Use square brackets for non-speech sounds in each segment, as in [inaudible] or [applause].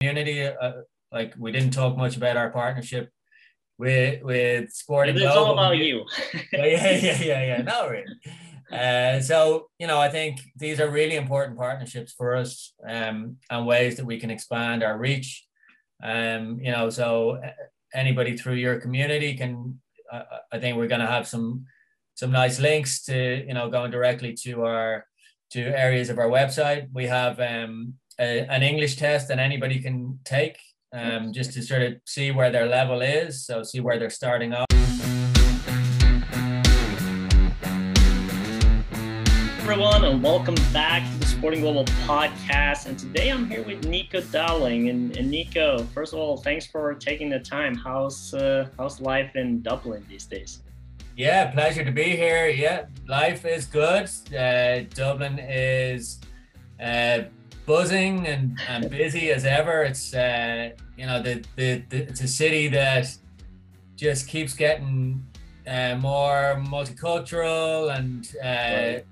community. Uh, like we didn't talk much about our partnership with with Sporting It's all about you. [laughs] yeah, yeah, yeah, yeah. No, really. Uh, so you know, I think these are really important partnerships for us, um, and ways that we can expand our reach. Um, you know, so uh, anybody through your community can. Uh, I think we're going to have some some nice links to you know going directly to our to areas of our website. We have um, a, an English test that anybody can take um, just to sort of see where their level is. So see where they're starting off. everyone, and welcome back to the Sporting Global podcast. And today I'm here with Nico Dowling. And, and Nico, first of all, thanks for taking the time. How's uh, how's life in Dublin these days? Yeah, pleasure to be here. Yeah, life is good. Uh, Dublin is uh, buzzing and, and busy as ever. It's uh, you know the, the, the it's a city that just keeps getting uh, more multicultural and uh, right.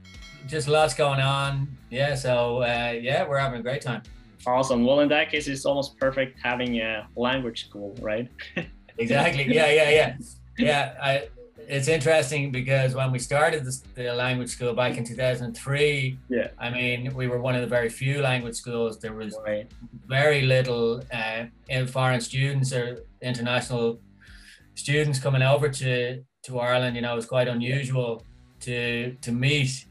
just lots going on. Yeah, so uh, yeah, we're having a great time. Awesome. Well, in that case, it's almost perfect having a language school, right? [laughs] exactly. Yeah, yeah, yeah, yeah. I it's interesting because when we started this, the language school back in 2003 yeah. I mean we were one of the very few language schools. There was right. very little uh, foreign students or international students coming over to to ireland. You know it was quite unusual to to meet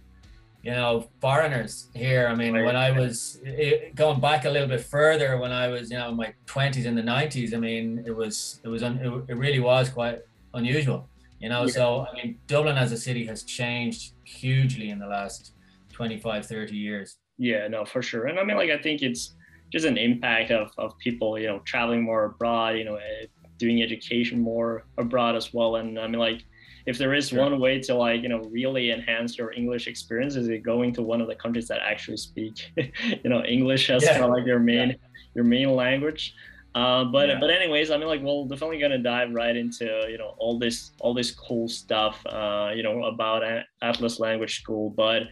you know foreigners here. I mean right. when i was it, going back a little bit further when i was you know in my 20s in the 90s i mean it was it was it really was quite unusual you know, yeah. so I mean, Dublin as a city has changed hugely in the last 25, 30 years. Yeah, no, for sure. And I mean, like, I think it's just an impact of, of people, you know, traveling more abroad, you know, eh, doing education more abroad as well. And I mean, like, if there is sure. one way to like, you know, really enhance your English experience, is it going to one of the countries that actually speak, [laughs] you know, English as yeah. kind of like your main, yeah. your main language. Uh, but yeah. but anyways, I mean, like, we're definitely gonna dive right into you know all this all this cool stuff, uh, you know, about Atlas Language School. But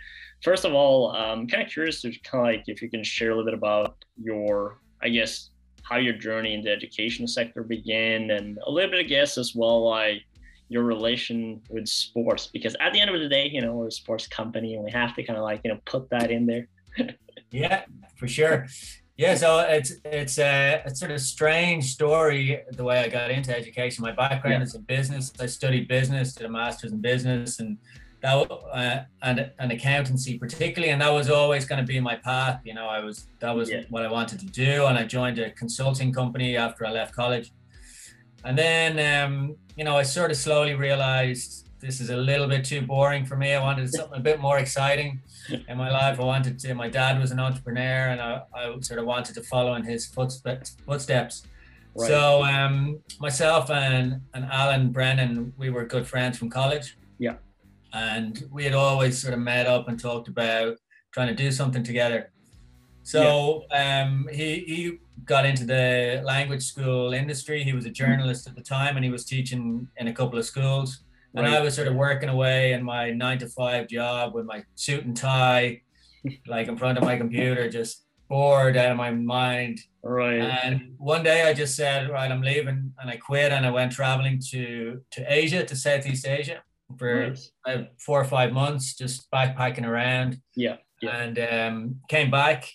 first of all, I'm kind of curious to kind of like if you can share a little bit about your, I guess, how your journey in the education sector began, and a little bit, I guess, as well, like your relation with sports, because at the end of the day, you know, we're a sports company, and we have to kind of like you know put that in there. [laughs] yeah, for sure. Yeah, so it's it's a, a sort of strange story the way I got into education. My background yeah. is in business. I studied business, did a master's in business, and that uh, and and accountancy particularly, and that was always going to be my path. You know, I was that was yeah. what I wanted to do, and I joined a consulting company after I left college, and then um, you know I sort of slowly realized this is a little bit too boring for me. I wanted something a bit more exciting in my life. I wanted to, my dad was an entrepreneur and I, I sort of wanted to follow in his footsteps. footsteps. Right. So um, myself and, and Alan Brennan, we were good friends from college. Yeah. And we had always sort of met up and talked about trying to do something together. So yeah. um, he, he got into the language school industry. He was a journalist at the time and he was teaching in a couple of schools. And I was sort of working away in my nine to five job with my suit and tie, [laughs] like in front of my computer, just bored out of my mind. Right. And one day I just said, right, I'm leaving, and I quit, and I went traveling to to Asia, to Southeast Asia, for nice. four or five months, just backpacking around. Yeah. yeah. And um, came back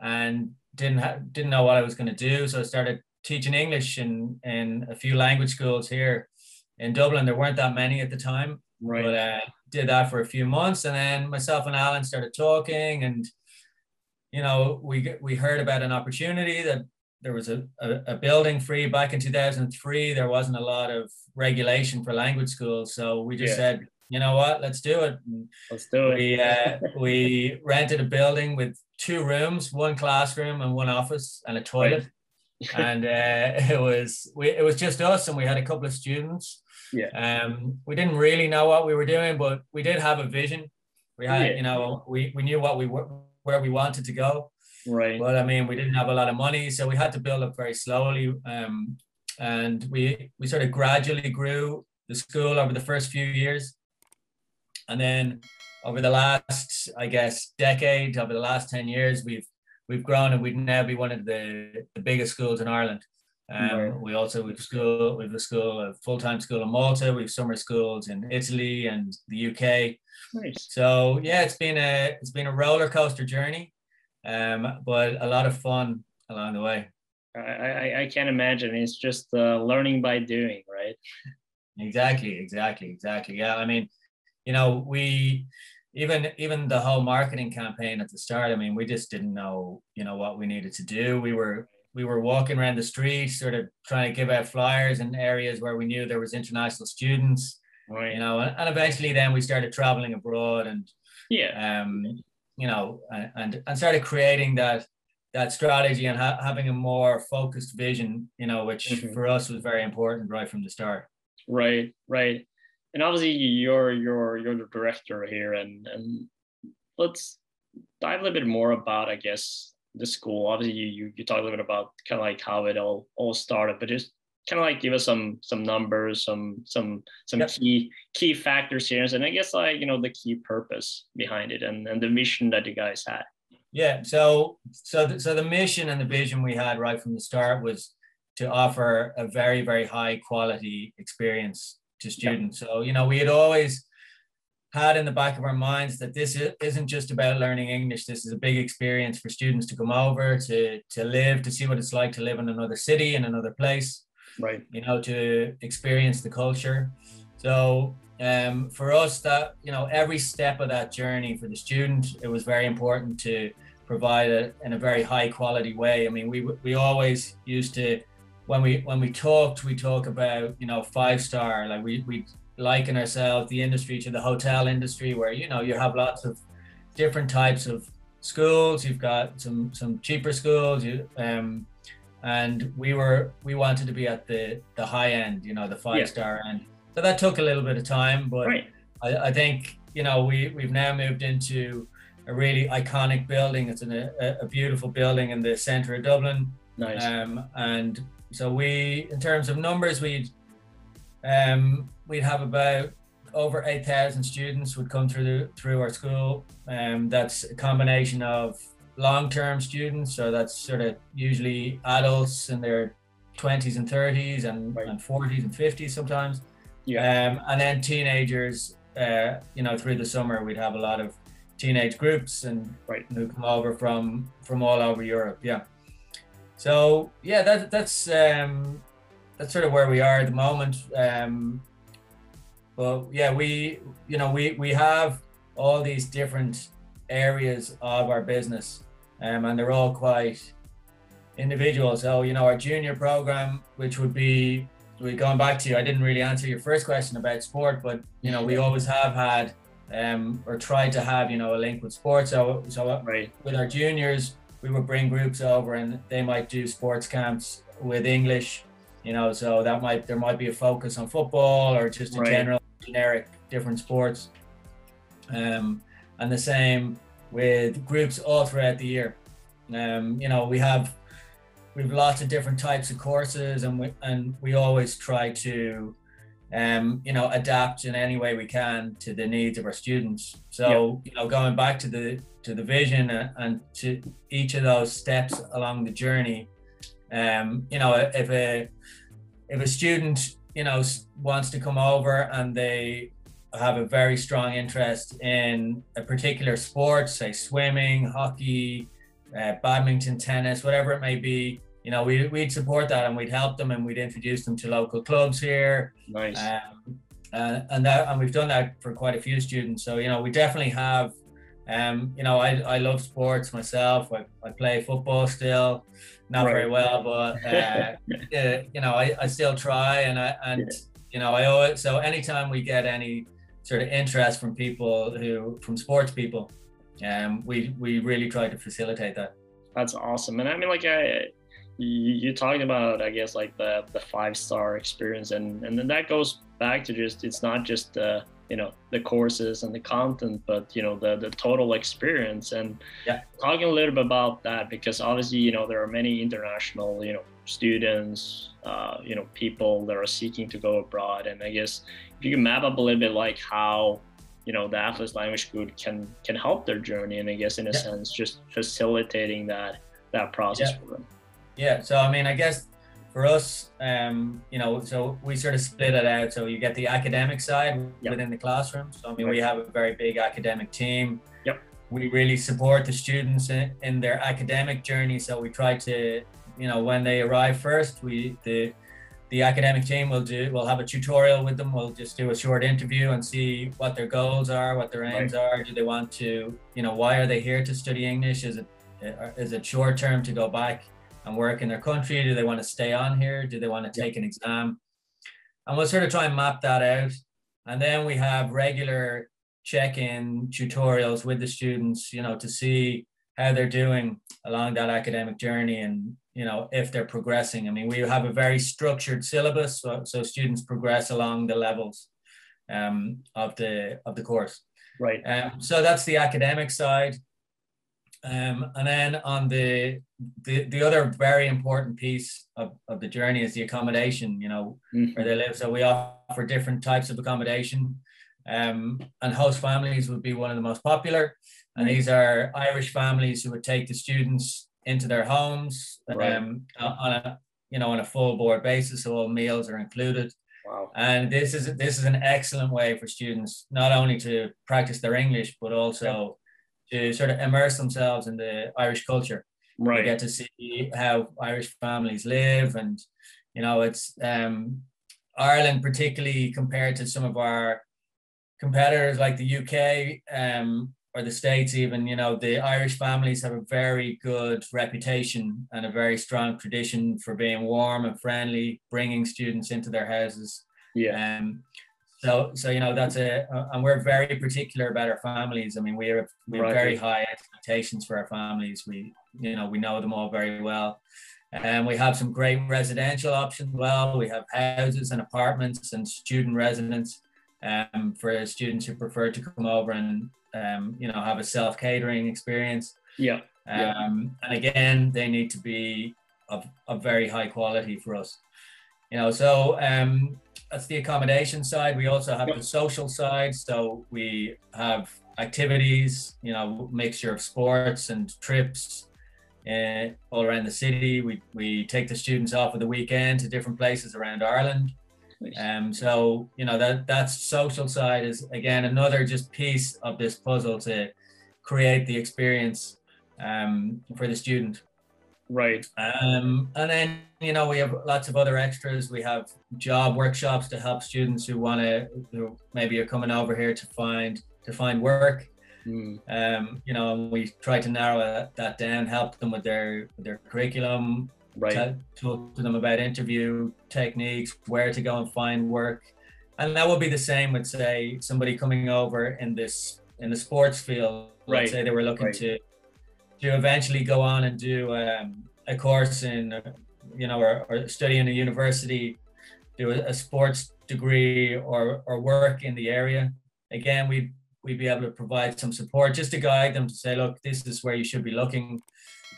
and didn't ha- didn't know what I was going to do, so I started teaching English in in a few language schools here in Dublin. There weren't that many at the time. Right. But uh, did that for a few months, and then myself and Alan started talking, and you know, we we heard about an opportunity that there was a, a, a, building free back in 2003. There wasn't a lot of regulation for language schools, so we just yeah. said, you know what, let's do it. And let's do it. We uh, we rented a building with two rooms, one classroom and one office, and a toilet. Right. [laughs] and uh, it was we, it was just us, and we had a couple of students yeah. Um, we didn't really know what we were doing, but we did have a vision. We had, yeah. you know, we, we knew what we were, where we wanted to go. Right. But I mean, we didn't have a lot of money, so we had to build up very slowly. Um, and we we sort of gradually grew the school over the first few years, and then over the last, I guess, decade, over the last ten years, we've we've grown and we'd now be one of the, the biggest schools in Ireland. Um, right. We also we've school we've a school a full time school in Malta. We've summer schools in Italy and the UK. Nice. So yeah, it's been a it's been a roller coaster journey, um, but a lot of fun along the way. I I, I can't imagine. It's just uh, learning by doing, right? Exactly, exactly, exactly. Yeah, I mean, you know, we even even the whole marketing campaign at the start. I mean, we just didn't know, you know, what we needed to do. We were we were walking around the street, sort of trying to give out flyers in areas where we knew there was international students. Right. You know, and, and eventually then we started traveling abroad and yeah, um, you know, and and started creating that that strategy and ha- having a more focused vision. You know, which mm-hmm. for us was very important right from the start. Right, right, and obviously you're you're you're the director here, and and let's dive a little bit more about, I guess, the school. Obviously, you you, you talk a little bit about kind of like how it all all started, but just kind of like give us some some numbers, some some some yep. key key factors here, and I guess like you know the key purpose behind it and and the mission that you guys had. Yeah. So so the, so the mission and the vision we had right from the start was to offer a very very high quality experience to students. Yep. So you know we had always had in the back of our minds that this isn't just about learning English. This is a big experience for students to come over to to live, to see what it's like to live in another city in another place. Right. You know, to experience the culture. So um, for us, that you know, every step of that journey for the student, it was very important to provide it in a very high quality way. I mean, we we always used to when we when we talked, we talk about you know five star. Like we we liken ourselves, the industry, to the hotel industry, where you know you have lots of different types of schools. You've got some some cheaper schools, you, um, and we were we wanted to be at the the high end, you know, the five yeah. star end. So that took a little bit of time, but right. I, I think you know we we've now moved into a really iconic building. It's in a, a beautiful building in the center of Dublin. Nice. Um, and so we, in terms of numbers, we'd um, we'd have about over 8,000 students would come through the, through our school. Um, that's a combination of long-term students, so that's sort of usually adults in their 20s and 30s and, right. and 40s and 50s sometimes. Yeah. Um, and then teenagers, uh, you know, through the summer we'd have a lot of teenage groups and right. who come over from from all over Europe. Yeah. So yeah, that that's um, that's sort of where we are at the moment. Um, but yeah, we you know we we have all these different areas of our business, um, and they're all quite individual. So you know our junior program, which would be we going back to you, I didn't really answer your first question about sport, but you know we always have had um, or tried to have you know a link with sports. So so right. with our juniors, we would bring groups over and they might do sports camps with English you know so that might there might be a focus on football or just a right. general generic different sports. Um, and the same with groups all throughout the year. Um, you know we have we have lots of different types of courses and we and we always try to um, you know adapt in any way we can to the needs of our students. So you know going back to the to the vision and to each of those steps along the journey um, you know, if a if a student you know wants to come over and they have a very strong interest in a particular sport, say swimming, hockey, uh, badminton, tennis, whatever it may be, you know, we, we'd support that and we'd help them and we'd introduce them to local clubs here. Nice. Um, uh, and that, and we've done that for quite a few students. So, you know, we definitely have um, you know, I, I love sports myself. I, I play football still, not right. very well, but uh, [laughs] uh, you know, I, I still try and I and you know, I owe it. So anytime we get any sort of interest from people who from sports people, um, we we really try to facilitate that. That's awesome, and I mean, like I, you, you talked about, I guess, like the the five star experience, and and then that goes back to just it's not just the you know the courses and the content but you know the the total experience and yeah. talking a little bit about that because obviously you know there are many international you know students uh, you know people that are seeking to go abroad and i guess if you can map up a little bit like how you know the atlas language school can can help their journey and i guess in a yeah. sense just facilitating that that process yeah. for them yeah so i mean i guess for us um you know so we sort of split it out. So you get the academic side yep. within the classroom. So i mean right. we have a very big academic team. Yep. We really support the students in, in their academic journey. So we try to you know when they arrive first we the the academic team will do we'll have a tutorial with them. We'll just do a short interview and see what their goals are what their aims right. are. Do they want to you know why are they here to study english? Is it is it short term to go back and work in their country. Do they want to stay on here? Do they want to take an exam? And we'll sort of try and map that out. And then we have regular check-in tutorials with the students you know to see how they're doing along that academic journey and you know if they're progressing. I mean we have a very structured syllabus so, so students progress along the levels um, of the of the course. Right. Um, so that's the academic side um, and then on the, the the other very important piece of, of the journey is the accommodation you know mm-hmm. where they live so we offer different types of accommodation um, and host families would be one of the most popular and these are irish families who would take the students into their homes right. um, on a you know on a full board basis, so all meals are included. Wow. And this is this is an excellent way for students not only to practice their English but also to sort of immerse themselves in the Irish culture. Right. They get to see how Irish families live, and you know it's um, Ireland, particularly compared to some of our competitors like the UK. Um, or the states even you know the irish families have a very good reputation and a very strong tradition for being warm and friendly bringing students into their houses yeah um, so so you know that's a and we're very particular about our families i mean we have we have right. very high expectations for our families we you know we know them all very well and we have some great residential options well we have houses and apartments and student residence um, for students who prefer to come over and um, you know, have a self catering experience. Yeah. Um, and again, they need to be of, of very high quality for us. You know, so um, that's the accommodation side. We also have the social side. So we have activities, you know, mixture of sports and trips uh, all around the city. We, we take the students off of the weekend to different places around Ireland. Um, so you know that that's social side is again another just piece of this puzzle to create the experience um, for the student. Right. Um, and then you know we have lots of other extras. We have job workshops to help students who want to who maybe are coming over here to find to find work. Mm. Um, you know, we try to narrow that, down, help them with their their curriculum, right talk to them about interview techniques where to go and find work and that would be the same with say somebody coming over in this in the sports field right let's say they were looking right. to to eventually go on and do um, a course in you know or, or study in a university do a, a sports degree or or work in the area again we we'd be able to provide some support just to guide them to say look this is where you should be looking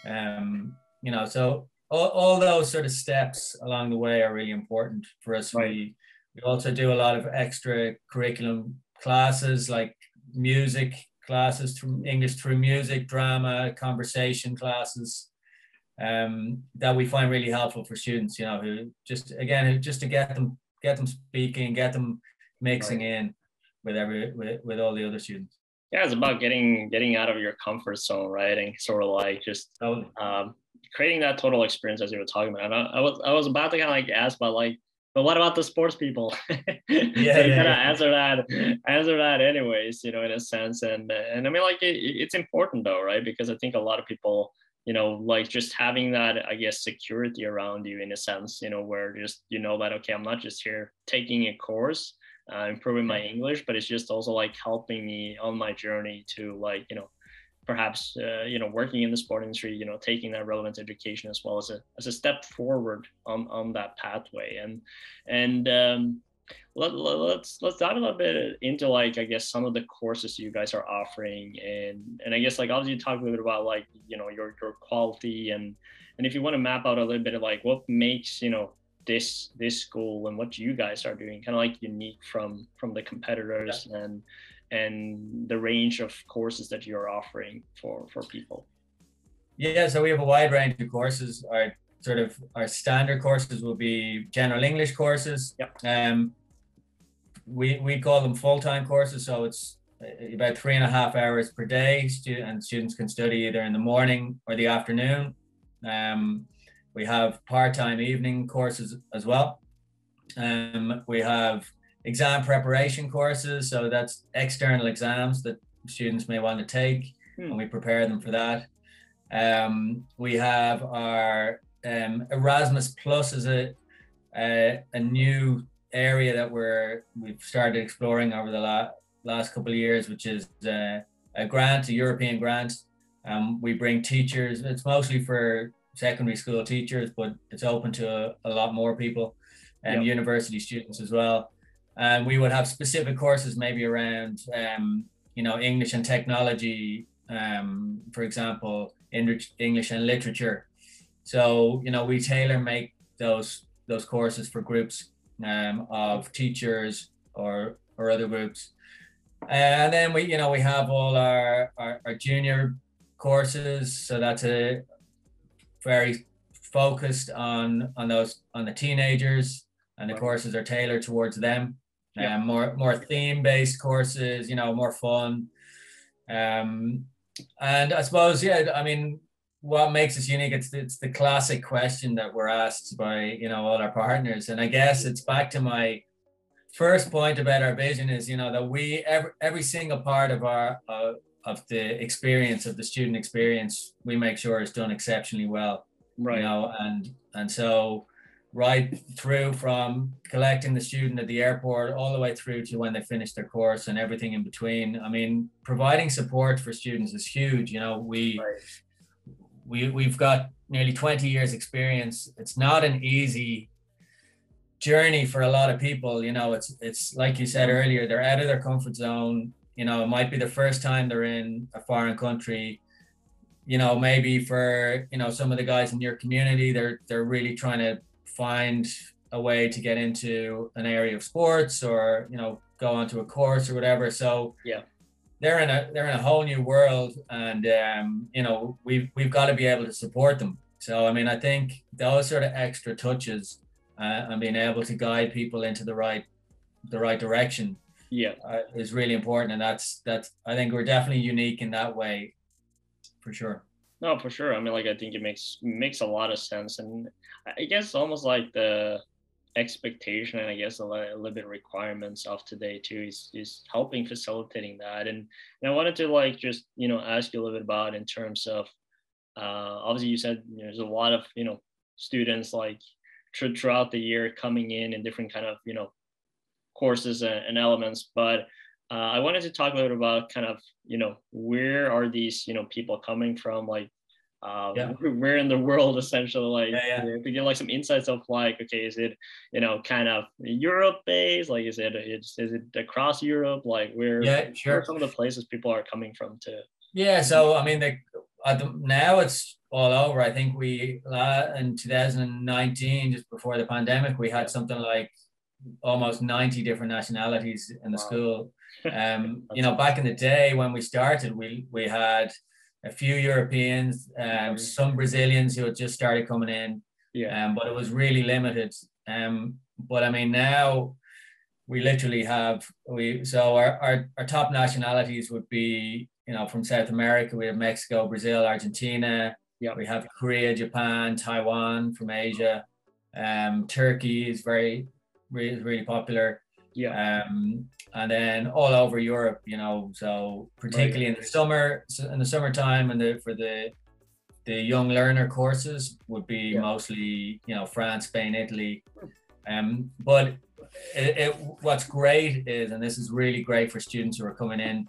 um you know so all, all those sort of steps along the way are really important for us. Right. We we also do a lot of extra curriculum classes like music classes through English through music, drama, conversation classes um, that we find really helpful for students, you know, who just again just to get them get them speaking, get them mixing right. in with every with, with all the other students. Yeah, it's about getting getting out of your comfort zone, right? And sort of like just um, creating that total experience as you were talking about. And I, I was I was about to kind of like ask, but like, but what about the sports people? [laughs] yeah, yeah, yeah. answer that, answer that anyways, you know, in a sense. And and I mean, like, it, it's important though, right? Because I think a lot of people, you know, like just having that, I guess, security around you in a sense, you know, where just you know that okay, I'm not just here taking a course. Uh, improving my English, but it's just also like helping me on my journey to like you know perhaps uh, you know working in the sport industry you know taking that relevant education as well as a as a step forward on on that pathway. And and um, let, let, let's let's dive a little bit into like I guess some of the courses you guys are offering. And and I guess like obviously talk a little bit about like you know your your quality. And and if you want to map out a little bit of like what makes you know this this school and what you guys are doing kind of like unique from from the competitors yeah. and and the range of courses that you're offering for for people. Yeah, so we have a wide range of courses. Our sort of our standard courses will be general English courses. Yep. Um, we we call them full time courses, so it's uh, about three and a half hours per day. And students can study either in the morning or the afternoon. Um, we have part time evening courses as well. Um, we have exam preparation courses, so that's external exams that students may want to take, hmm. and we prepare them for that. Um, we have our um, Erasmus Plus is a, a, a new area that we're we've started exploring over the la- last couple of years, which is uh, a grant, a European grant. Um, we bring teachers. It's mostly for secondary school teachers, but it's open to a, a lot more people and yep. university students as well. And we would have specific courses maybe around, um, you know, English and technology, um, for example, English and literature. So you know, we tailor make those those courses for groups um, of teachers or or other groups. And then we, you know, we have all our, our, our junior courses. So that's a very focused on on those on the teenagers and the courses are tailored towards them yeah. um, more more theme based courses you know more fun. Um and i suppose yeah i mean what makes us unique it's it's the classic question that we're asked by you know all our partners. And i guess it's back to my first point about our vision is you know that we every, every single part of our uh, of the experience of the student experience we make sure is done exceptionally well. Right. You know and and so right through from collecting the student at the airport all the way through to when they finish their course and everything in between. I mean providing support for students is huge you know we right. we we've got nearly 20 years experience. It's not an easy journey for a lot of people you know it's it's like you said earlier they're out of their comfort zone you know it might be the first time they're in a foreign country. You know maybe for you know some of the guys in your community they're they're really trying to find a way to get into an area of sports or you know go onto a course or whatever. So yeah. they're in a they're in a whole new world and um you know we've we've got to be able to support them. So i mean i think those sort of extra touches uh, and being able to guide people into the right the right direction yeah. uh, is really important. And that's that's i think we're definitely unique in that way for sure no, for sure. I mean, like I think it makes makes a lot of sense, and I guess almost like the expectation and I guess a, little, bit requirements of today too is is helping facilitating that. And, and I wanted to like just you know ask you a little bit about in terms of uh, obviously you said you know, there's a lot of you know students like tr- throughout the year coming in in different kind of you know courses and, and elements, but uh, I wanted to talk a little bit about kind of, you know, where are these, you know, people coming from? Like, um, yeah. [laughs] where in the world essentially like yeah, yeah. to get like some insights of like okay is it you know kind of europe based like is it is, is it across europe like where yeah sure where some of the places people are coming from to yeah so i mean the, the now it's all over i think we uh, in 2019 just before the pandemic we had something like almost 90 different nationalities in the wow. school [laughs] um you know back in the day when we started we we had a few Europeans, um, some Brazilians who had just started coming in. Yeah. Um, but it was really limited. Um, but I mean now we literally have we so our, our, our top nationalities would be you know from South America we have Mexico, Brazil, Argentina. Yeah. We have Korea, Japan, Taiwan from Asia. Um, Turkey is very really, really popular. Yeah. Um, and then all over Europe, you know. So particularly right. in the summer, in the summertime, and the for the the young learner courses would be yeah. mostly you know France, Spain, Italy. Um, but it, it, what's great is, and this is really great for students who are coming in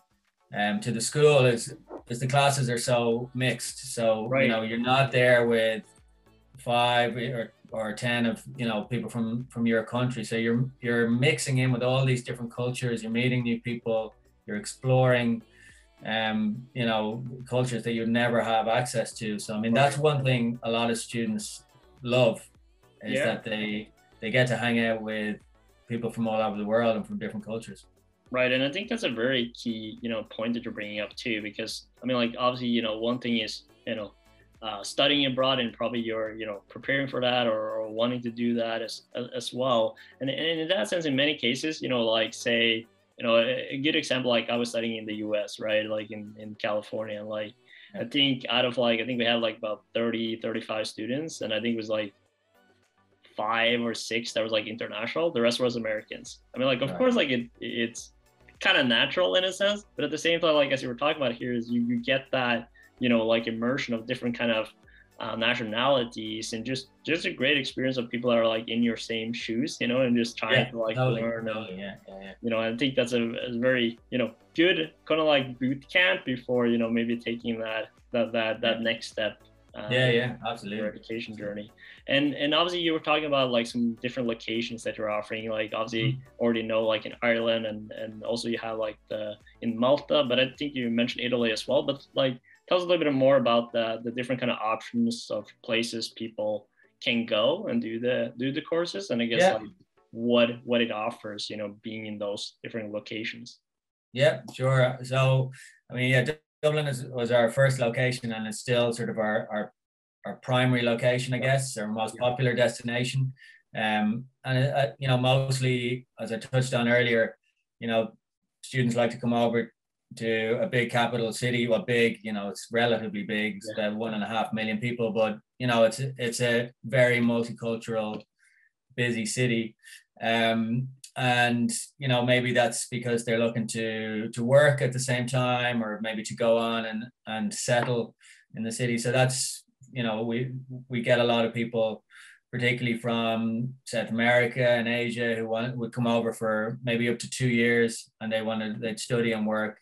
um, to the school, is is the classes are so mixed. So right. you know you're not there with five or or 10 of you know people from from your country. So you're you're mixing in with all these different cultures. You're meeting new people. You're exploring um you know cultures that you'd never have access to. So i mean that's one thing a lot of students love is yeah. that they they get to hang out with people from all over the world and from different cultures. Right, and I think that's a very key, you know, point that you're bringing up too, because I mean, like obviously, you know, one thing is, you know, uh, studying abroad and probably you're, you know, preparing for that or, or wanting to do that as as well. And, and in that sense, in many cases, you know, like say, you know, a, a good example, like I was studying in the U.S., right, like in in California, and like I think out of like I think we had like about 30, 35 students, and I think it was like five or six that was like international. The rest was Americans. I mean, like of right. course, like it it's kind of natural in a sense, but at the same time, like as you were talking about here, is you, you get that you know like immersion of different kind of uh, nationalities and just just a great experience of people that are like in your same shoes, you know, and just trying yeah, to like totally, learn. Totally, and, yeah, yeah, yeah. You know, I think that's a, a very you know good kind of like boot camp before you know maybe taking that that that that next step. Um, yeah, yeah, absolutely. your Education journey, and and obviously you were talking about like some different locations that you're offering. Like obviously mm-hmm. already know like in Ireland, and and also you have like the in Malta, but I think you mentioned Italy as well. But like tell us a little bit more about the, the different kind of options of places people can go and do the do the courses and i guess yeah. like what what it offers you know being in those different locations. Yeah sure. So i mean yeah dublin is, was our first location and it's still sort of our our, our primary location i guess our most popular destination. Um and uh, you know mostly as i touched on earlier you know students like to come over to a big capital city, well, big, you know, it's relatively big, it's yeah. about one and a half million people, but you know, it's it's a very multicultural, busy city, um, and you know, maybe that's because they're looking to to work at the same time, or maybe to go on and and settle in the city. So that's you know, we we get a lot of people particularly from South America and Asia, who want, would come over for maybe up to two years, and they wanted they'd study and work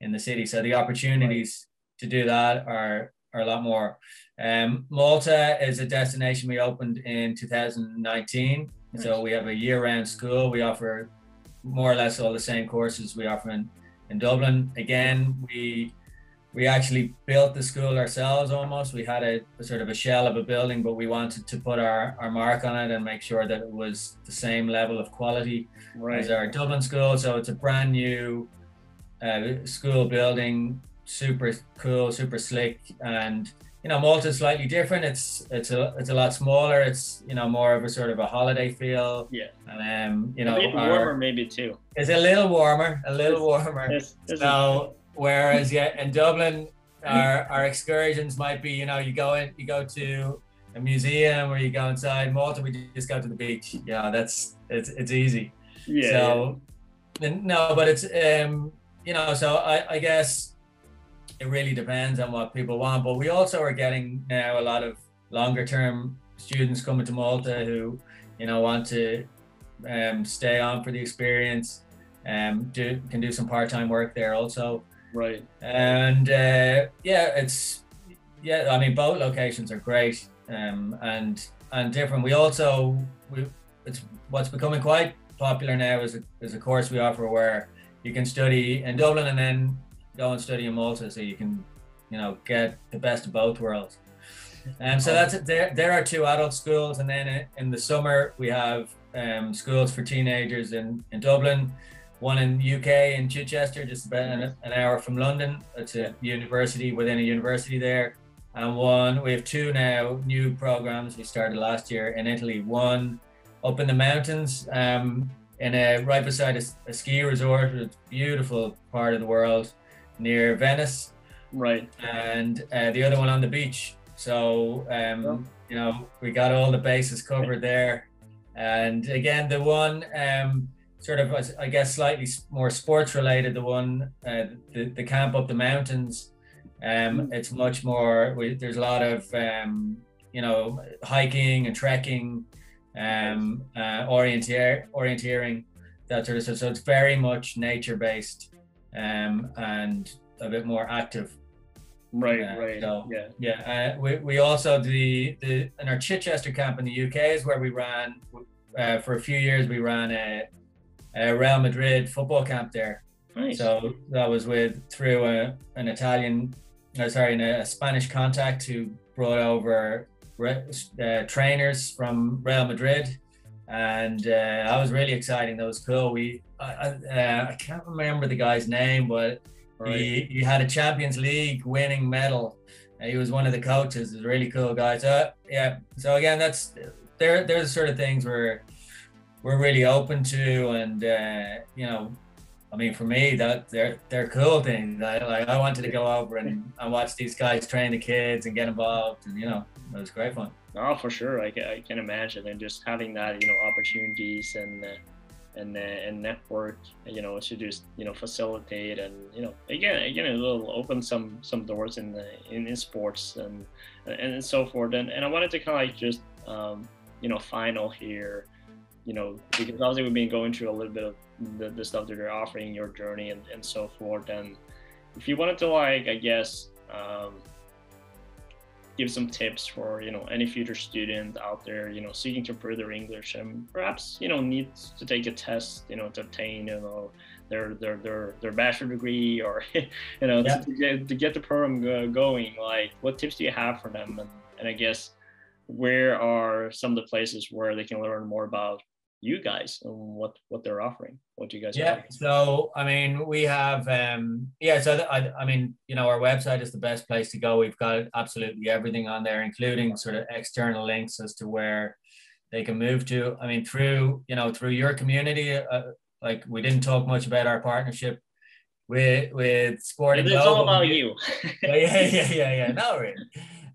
in the city. So the opportunities to do that are are a lot more. Um, Malta is a destination we opened in 2019. Nice. So we have a year-round school. We offer more or less all the same courses we offer in, in Dublin. Again, we we actually built the school ourselves almost. We had a, a, sort of a shell of a building, but we wanted to put our, our mark on it and make sure that it was the same level of quality right. as our Dublin school. So it's a brand new uh, school building, super cool, super slick, and you know Malta's slightly different. It's it's a it's a lot smaller. It's you know more of a sort of a holiday feel. Yeah. And um, you know, a bit warmer maybe too. It's a little warmer, a little warmer. So whereas yeah, in Dublin, our our excursions might be you know you go in you go to a museum or you go inside Malta. We just go to the beach. Yeah, that's it's it's easy. Yeah. So yeah. no, but it's um you know, so I, I guess it really depends on what people want. But we also are getting now a lot of longer term students coming to Malta who, you know, want to um, stay on for the experience, um, do can do some part time work there also. Right. And uh, yeah, it's yeah. I mean, both locations are great um, and and different. We also we it's what's becoming quite popular now is a, is a course we offer where you can study in Dublin and then go and study in Malta, so you can, you know, get the best of both worlds. And um, so that's there. There are two adult schools, and then in the summer we have um, schools for teenagers in in Dublin, one in UK in Chichester, just about an, an hour from London. It's a university within a university there, and one we have two now new programs we started last year in Italy. One up in the mountains. Um, in a right beside a, a ski resort, a beautiful part of the world near Venice. Right. And uh, the other one on the beach. So um, oh. you know we got all the bases covered there. And again, the one um, sort of I guess slightly more sports related. The one uh, the the camp up the mountains. Um, mm. it's much more. We, there's a lot of um, you know hiking and trekking um, uh, orienteer, orienteering, that sort of stuff. So it's very much nature based um, and a bit more active. Right, uh, right. So, yeah. Yeah. Uh, we, we also, the, the, in our Chichester camp in the UK is where we ran, uh, for a few years, we ran a, a Real Madrid football camp there. Nice. So that was with through a, an Italian, uh, sorry, a Spanish contact who brought over uh, trainers from Real Madrid, and uh, I was really exciting. That was cool. We I, uh, I can't remember the guy's name, but right. he, he had a Champions League winning medal. He was one of the coaches. He's a really cool guy. So yeah. So again, that's there. There's the sort of things where we're really open to, and uh, you know, I mean, for me, that they're they're cool things. I like I wanted to go over and, and watch these guys train the kids and get involved, and you know, it was great fun. Oh, for sure. I, I can imagine, and just having that, you know, opportunities and. Uh, and uh, and network you know to just you know facilitate and you know again again it will open some some doors in the in, in sports and and so forth and, and i wanted to kind of like just um, you know final here you know because obviously we've been going through a little bit of the, the stuff that you're offering your journey and, and so forth and if you wanted to like i guess um, give some tips for you know any future student out there you know seeking to improve their english and perhaps you know needs to take a test you know to obtain you know their their their, their bachelor degree or [laughs] you know yeah. to, get, to get the program going like what tips do you have for them and, and i guess where are some of the places where they can learn more about you guys and what what they're offering what you guys yeah so i mean we have um yeah so I, I mean you know our website is the best place to go. We've got absolutely everything on there including sort of external links as to where they can move to. I mean through you know through your community uh, like we didn't talk much about our partnership with with sporting it's all about [laughs] you. Yeah yeah yeah yeah. No really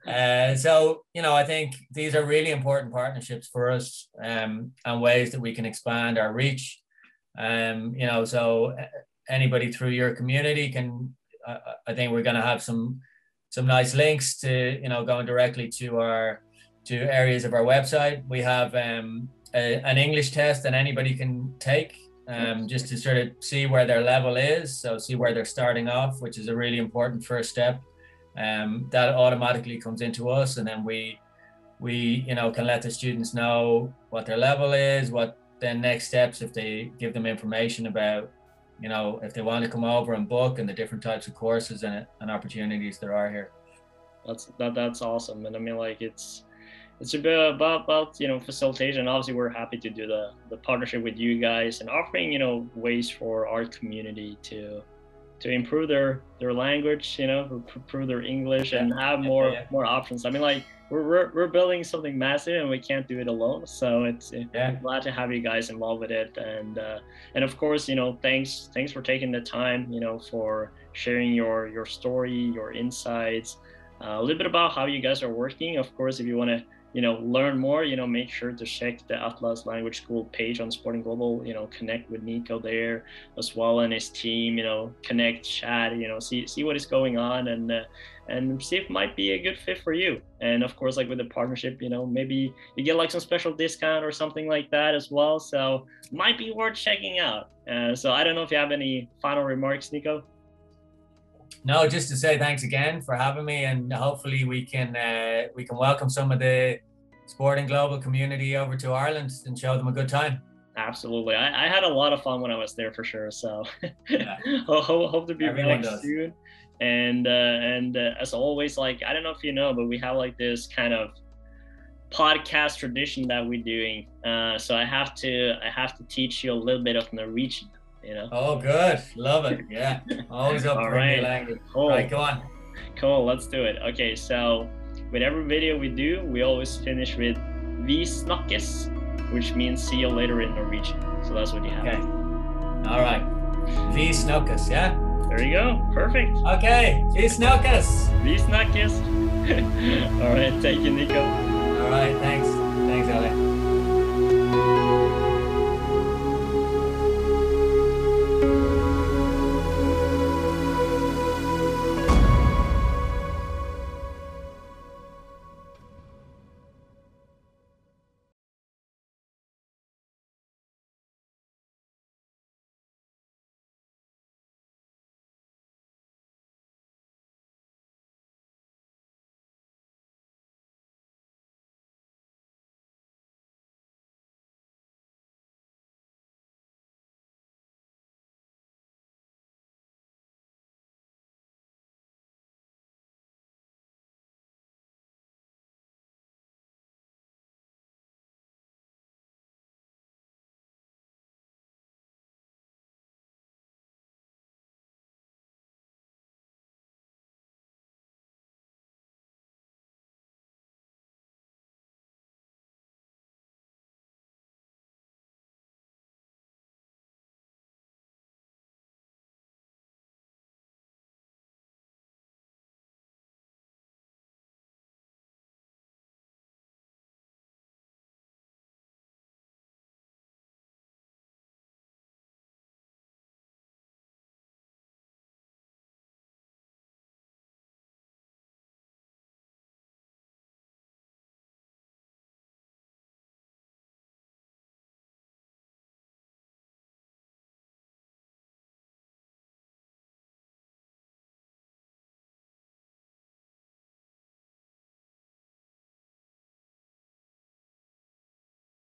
uh, so you know, I think these are really important partnerships for us, um, and ways that we can expand our reach. Um, you know, so uh, anybody through your community can. Uh, I think we're going to have some some nice links to you know going directly to our to areas of our website. We have um, a, an English test that anybody can take um, just to sort of see where their level is. So see where they're starting off, which is a really important first step um, that automatically comes into us and then we we you know can let the students know what their level is what then next steps if they give them information about you know if they want to come over and book and the different types of courses and, and opportunities there are here. That's that that's awesome and i mean like it's it's a bit about about you know facilitation. Obviously we're happy to do the the partnership with you guys and offering you know ways for our community to to improve their their language, you know, improve their English, and have more yeah, yeah. more options. I mean, like we're, we're, we're building something massive, and we can't do it alone. So it's yeah. I'm glad to have you guys involved with it, and uh, and of course, you know, thanks thanks for taking the time, you know, for sharing your your story, your insights, uh, a little bit about how you guys are working. Of course, if you want to you know learn more you know make sure to check the atlas language school page on sporting global you know connect with nico there as well and his team you know connect chat you know see see what is going on and uh, and see if might be a good fit for you. And of course like with the partnership you know maybe you get like some special discount or something like that as well. So might be worth checking out. Uh, so i don't know if you have any final remarks nico no, just to say thanks again for having me, and hopefully we can uh, we can welcome some of the sporting global community over to Ireland and show them a good time. Absolutely, I, I had a lot of fun when I was there for sure. So yeah. [laughs] hope, hope to be back soon. And uh, and uh, as always, like I don't know if you know, but we have like this kind of podcast tradition that we're doing. Uh, so I have to I have to teach you a little bit of Norwegian you know. Oh, good. Love it. Yeah. [laughs] Always up for right. language. Cool. All right, go on. Cool. Let's do it. Okay. So, with every video we do, we always finish with Vi snakkes, which means see you later in Norwegian. So that's what you have. Okay. All right. Vi snakkes. Yeah. There you go. Perfect. Okay. Vi snakkes. Vi snakkes. [laughs] All right. Thank you, Nico. All right. Thanks. Thanks, Ale.